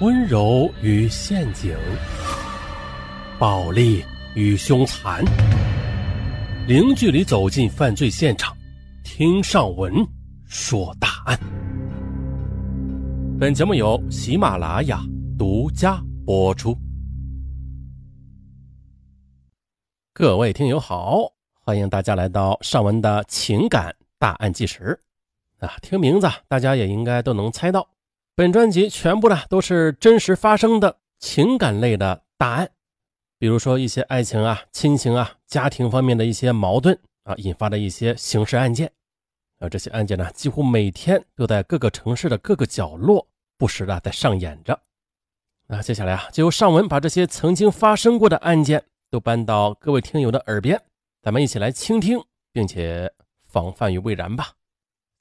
温柔与陷阱，暴力与凶残，零距离走进犯罪现场，听上文说大案。本节目由喜马拉雅独家播出。各位听友好，欢迎大家来到上文的情感大案纪实啊！听名字，大家也应该都能猜到。本专辑全部呢都是真实发生的情感类的大案，比如说一些爱情啊、亲情啊、家庭方面的一些矛盾啊引发的一些刑事案件，啊这些案件呢几乎每天都在各个城市的各个角落不时的在上演着。那接下来啊就由尚文把这些曾经发生过的案件都搬到各位听友的耳边，咱们一起来倾听，并且防范于未然吧。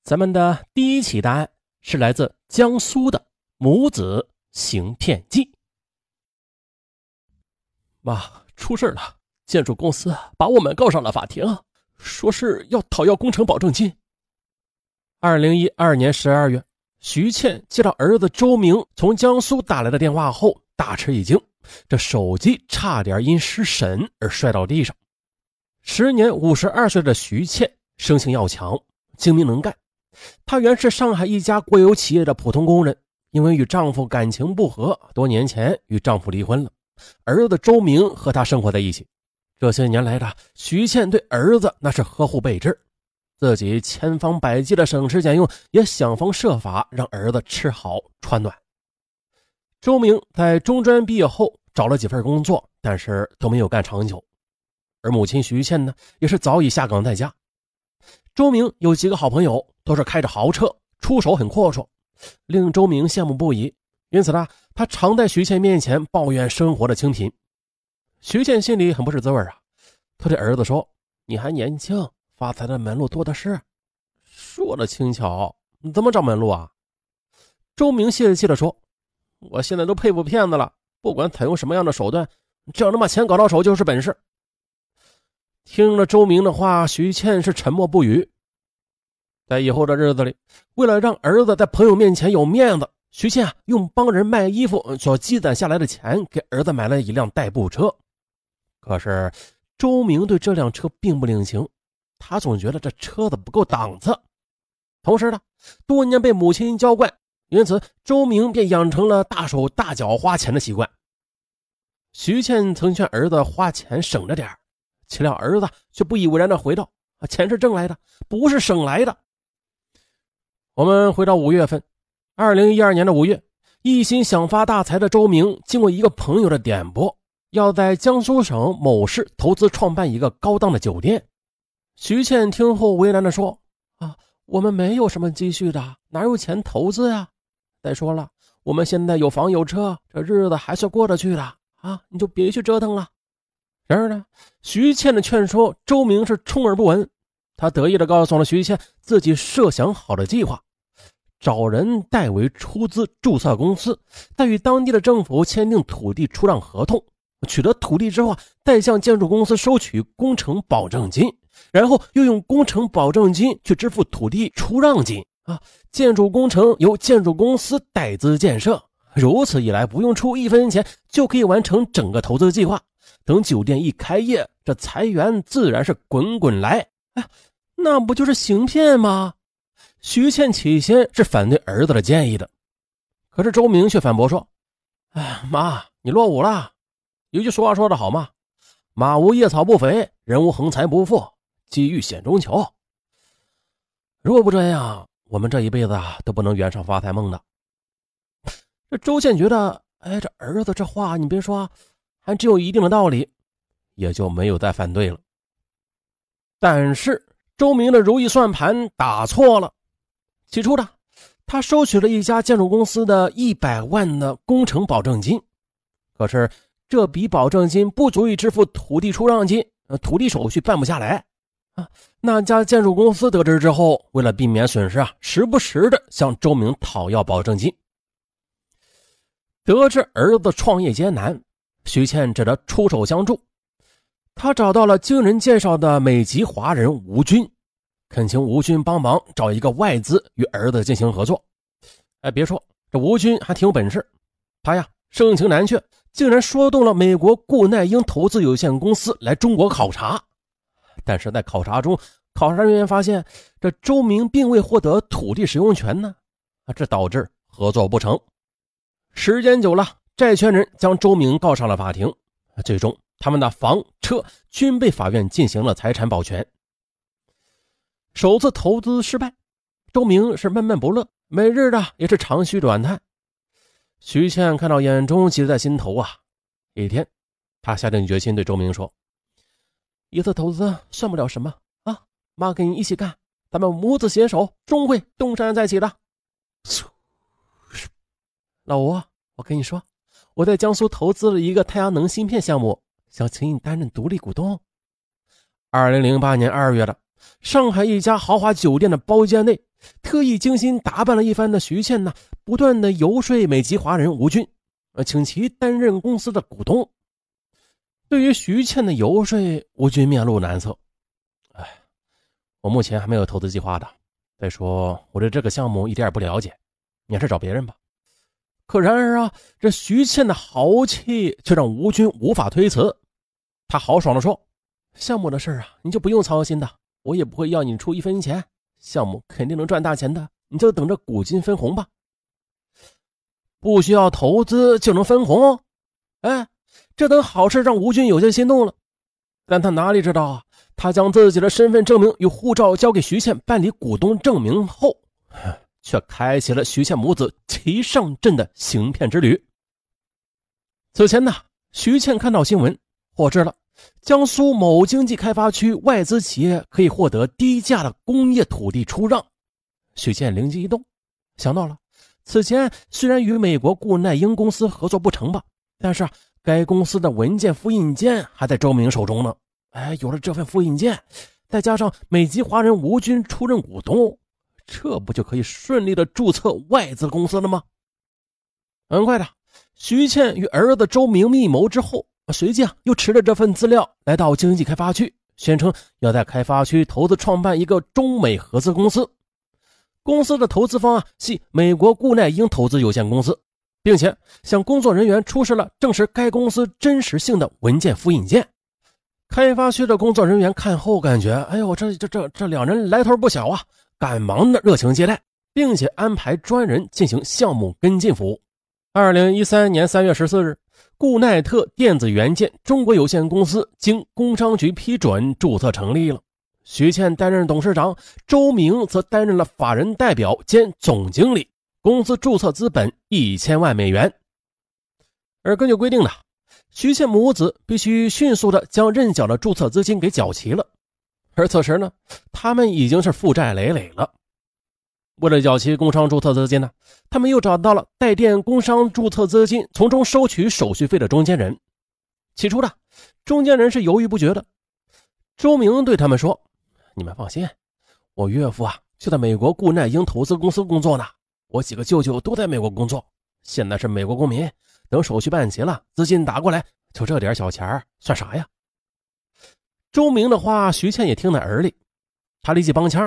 咱们的第一起大案。是来自江苏的母子行骗记。妈，出事了！建筑公司把我们告上了法庭，说是要讨要工程保证金。二零一二年十二月，徐倩接到儿子周明从江苏打来的电话后，大吃一惊，这手机差点因失神而摔到地上。时年五十二岁的徐倩，生性要强，精明能干。她原是上海一家国有企业的普通工人，因为与丈夫感情不和，多年前与丈夫离婚了。儿子周明和她生活在一起。这些年来的徐倩对儿子那是呵护备至，自己千方百计的省吃俭用，也想方设法让儿子吃好穿暖。周明在中专毕业后找了几份工作，但是都没有干长久。而母亲徐倩呢，也是早已下岗在家。周明有几个好朋友，都是开着豪车，出手很阔绰，令周明羡慕不已。因此呢，他常在徐倩面前抱怨生活的清贫。徐倩心里很不是滋味啊，他对儿子说：“你还年轻，发财的门路多的是。”说的轻巧，你怎么找门路啊？周明泄气的说：“我现在都佩服骗子了，不管采用什么样的手段，只要能把钱搞到手就是本事。”听了周明的话，徐倩是沉默不语。在以后的日子里，为了让儿子在朋友面前有面子，徐倩啊用帮人卖衣服所积攒下来的钱给儿子买了一辆代步车。可是周明对这辆车并不领情，他总觉得这车子不够档次。同时呢，多年被母亲娇惯，因此周明便养成了大手大脚花钱的习惯。徐倩曾劝儿子花钱省着点岂料儿子却不以为然的回道：“啊，钱是挣来的，不是省来的。”我们回到五月份，二零一二年的五月，一心想发大财的周明，经过一个朋友的点拨，要在江苏省某市投资创办一个高档的酒店。徐倩听后为难的说：“啊，我们没有什么积蓄的，哪有钱投资呀？再说了，我们现在有房有车，这日子还是过得去的啊，你就别去折腾了。”然而呢，徐倩的劝说，周明是充耳不闻。他得意地告诉了徐倩自己设想好的计划：找人代为出资注册公司，再与当地的政府签订土地出让合同。取得土地之后，再向建筑公司收取工程保证金，然后又用工程保证金去支付土地出让金。啊，建筑工程由建筑公司代资建设，如此一来，不用出一分钱就可以完成整个投资计划。等酒店一开业，这财源自然是滚滚来。哎，那不就是行骗吗？徐倩起先是反对儿子的建议的，可是周明却反驳说：“哎，妈，你落伍了。有句俗话说得好嘛，马无夜草不肥，人无横财不富，机遇险中求。如果不这样，我们这一辈子啊都不能圆上发财梦的。”这周倩觉得，哎，这儿子这话，你别说。还真有一定的道理，也就没有再反对了。但是周明的如意算盘打错了。起初呢，他收取了一家建筑公司的一百万的工程保证金，可是这笔保证金不足以支付土地出让金，土地手续办不下来啊。那家建筑公司得知之后，为了避免损失啊，时不时的向周明讨要保证金。得知儿子创业艰难。徐倩只得出手相助，他找到了经人介绍的美籍华人吴军，恳请吴军帮忙找一个外资与儿子进行合作。哎，别说这吴军还挺有本事，他呀盛情难却，竟然说动了美国顾耐英投资有限公司来中国考察。但是在考察中，考察人员发现这周明并未获得土地使用权呢，啊，这导致合作不成。时间久了，债权人将周明告上了法庭，最终他们的房车均被法院进行了财产保全。首次投资失败，周明是闷闷不乐，每日的也是长吁短叹。徐倩看到眼中，急在心头啊！一天，她下定决心对周明说：“一次投资算不了什么啊，妈跟你一起干，咱们母子携手，终会东山再起的。”老吴，我跟你说，我在江苏投资了一个太阳能芯片项目，想请你担任独立股东。二零零八年二月的。上海一家豪华酒店的包间内，特意精心打扮了一番的徐倩呢，不断的游说美籍华人吴军，呃，请其担任公司的股东。对于徐倩的游说，吴军面露难色。哎，我目前还没有投资计划的。再说，我对这个项目一点也不了解，你还是找别人吧。可然而啊，这徐倩的豪气却让吴军无法推辞。他豪爽地说：“项目的事啊，你就不用操心的。”我也不会要你出一分钱，项目肯定能赚大钱的，你就等着股金分红吧。不需要投资就能分红，哎，这等好事让吴军有些心动了。但他哪里知道啊，他将自己的身份证明与护照交给徐倩办理股东证明后，却开启了徐倩母子齐上阵的行骗之旅。此前呢，徐倩看到新闻，获知了。江苏某经济开发区外资企业可以获得低价的工业土地出让，许倩灵机一动，想到了此前虽然与美国顾耐英公司合作不成吧，但是该公司的文件复印件还在周明手中呢。哎，有了这份复印件，再加上美籍华人吴军出任股东，这不就可以顺利的注册外资公司了吗？很快的，徐倩与儿子周明密谋之后。随即啊，又持着这份资料来到经济开发区，宣称要在开发区投资创办一个中美合资公司。公司的投资方啊系美国顾耐英投资有限公司，并且向工作人员出示了证实该公司真实性的文件复印件。开发区的工作人员看后感觉，哎呦，这这这这两人来头不小啊！赶忙的热情接待，并且安排专人进行项目跟进服务。二零一三年三月十四日。固奈特电子元件中国有限公司经工商局批准注册成立了，徐倩担任董事长，周明则担任了法人代表兼总经理。公司注册资本一千万美元。而根据规定呢，徐倩母子必须迅速的将认缴的注册资金给缴齐了。而此时呢，他们已经是负债累累了。为了缴齐工商注册资金呢，他们又找到了带电工商注册资金，从中收取手续费的中间人。起初呢中间人是犹豫不决的。周明对他们说：“你们放心，我岳父啊就在美国顾奈英投资公司工作呢，我几个舅舅都在美国工作，现在是美国公民。等手续办齐了，资金打过来，就这点小钱算啥呀？”周明的话，徐倩也听在耳里，他立即帮腔：“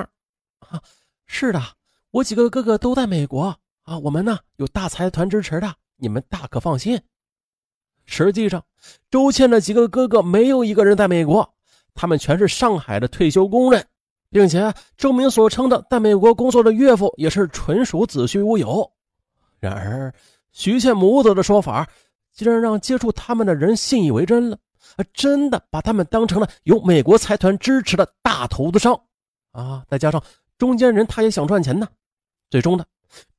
啊，是的。”我几个哥哥都在美国啊，我们呢有大财团支持的，你们大可放心。实际上，周倩的几个哥哥没有一个人在美国，他们全是上海的退休工人，并且周明所称的在美国工作的岳父也是纯属子虚乌有。然而，徐倩母子的说法竟然让接触他们的人信以为真了，真的把他们当成了有美国财团支持的大投资商啊！再加上中间人，他也想赚钱呢。最终呢，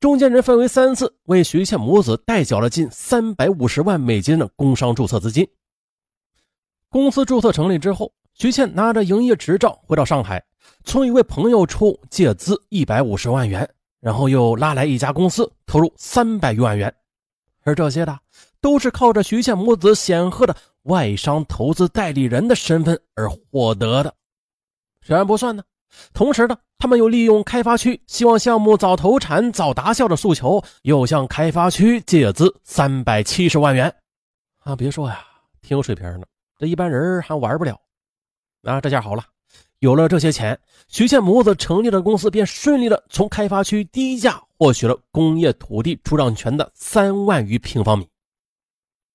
中间人分为三次为徐倩母子代缴了近三百五十万美金的工商注册资金。公司注册成立之后，徐倩拿着营业执照回到上海，从一位朋友处借资一百五十万元，然后又拉来一家公司投入三百余万元，而这些的都是靠着徐倩母子显赫的外商投资代理人的身份而获得的。这还不算呢。同时呢，他们又利用开发区希望项目早投产、早达效的诉求，又向开发区借资三百七十万元。啊，别说呀，挺有水平的，这一般人还玩不了。啊，这下好了，有了这些钱，徐倩母子成立的公司便顺利的从开发区低价获取了工业土地出让权的三万余平方米。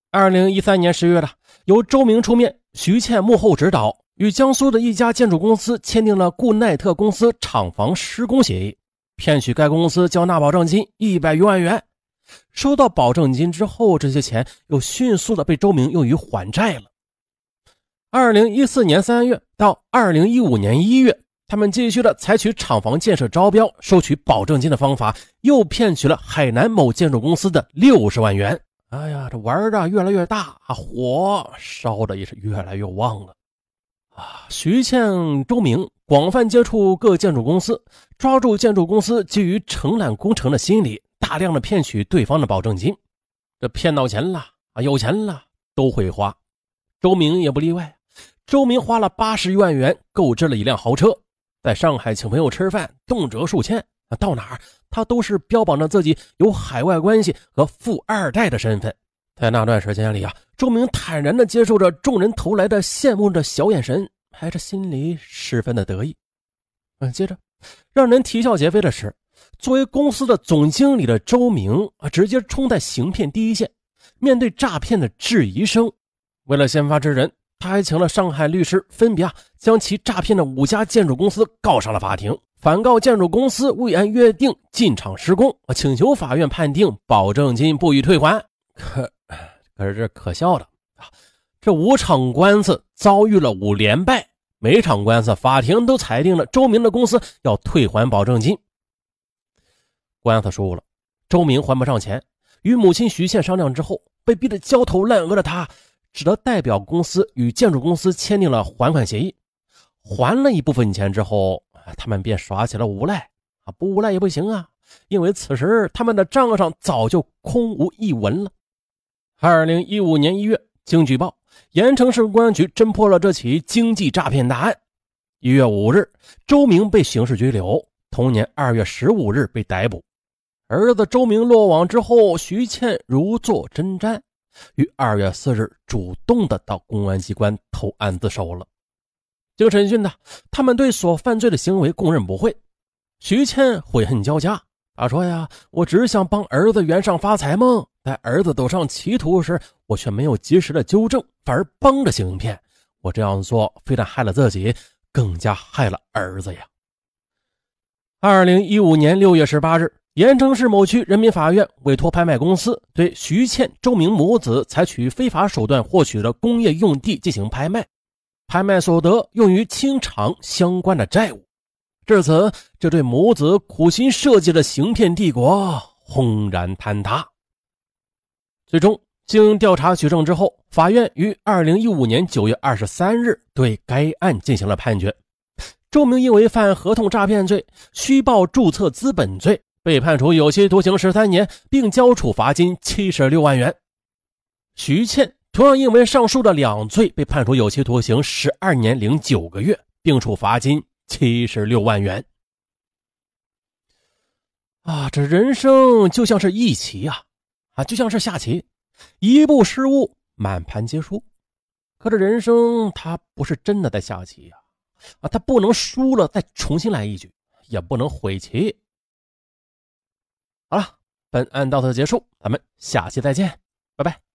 二零一三年十月的，由周明出面，徐倩幕后指导，与江苏的一家建筑公司签订了固奈特公司厂房施工协议，骗取该公司交纳保证金一百余万元。收到保证金之后，这些钱又迅速的被周明用于还债了。二零一四年三月到二零一五年一月，他们继续的采取厂房建设招标、收取保证金的方法，又骗取了海南某建筑公司的六十万元。哎呀，这玩的越来越大，火烧的也是越来越旺了啊！徐倩、周明广泛接触各建筑公司，抓住建筑公司基于承揽工程的心理。大量的骗取对方的保证金，这骗到钱了啊，有钱了都会花，周明也不例外。周明花了八十余万元购置了一辆豪车，在上海请朋友吃饭，动辄数千，到哪儿他都是标榜着自己有海外关系和富二代的身份。在那段时间里啊，周明坦然地接受着众人投来的羡慕的小眼神，还是心里十分的得意。嗯，接着让人啼笑皆非的是。作为公司的总经理的周明啊，直接冲在行骗第一线，面对诈骗的质疑声，为了先发制人，他还请了上海律师，分别啊将其诈骗的五家建筑公司告上了法庭，反告建筑公司未按约定进场施工，啊请求法院判定保证金不予退还。可可是这可笑的啊，这五场官司遭遇了五连败，每场官司法庭都裁定了周明的公司要退还保证金。官司输了，周明还不上钱，与母亲徐倩商量之后，被逼得焦头烂额的他，只得代表公司与建筑公司签订了还款协议。还了一部分钱之后，他们便耍起了无赖啊！不无赖也不行啊，因为此时他们的账上早就空无一文了。二零一五年一月，经举报，盐城市公安局侦破了这起经济诈骗大案。一月五日，周明被刑事拘留，同年二月十五日被逮捕。儿子周明落网之后，徐倩如坐针毡，于二月四日主动的到公安机关投案自首了。经审讯呢，他们对所犯罪的行为供认不讳。徐倩悔恨交加，他说呀：“我只想帮儿子圆上发财梦，在儿子走上歧途时，我却没有及时的纠正，反而帮着行骗。我这样做非但害了自己，更加害了儿子呀。”二零一五年六月十八日。盐城市某区人民法院委托拍卖公司对徐倩、周明母子采取非法手段获取的工业用地进行拍卖，拍卖所得用于清偿相关的债务。至此，这对母子苦心设计的行骗帝国轰然坍塌。最终，经调查取证之后，法院于二零一五年九月二十三日对该案进行了判决。周明因为犯合同诈骗罪、虚报注册资本罪。被判处有期徒刑十三年，并交处罚金七十六万元。徐倩同样因为上述的两罪，被判处有期徒刑十二年零九个月，并处罚金七十六万元。啊，这人生就像是一棋啊，啊，就像是下棋，一步失误，满盘皆输。可这人生他不是真的在下棋呀，啊，他不能输了再重新来一局，也不能悔棋。好了，本案到此结束，咱们下期再见，拜拜。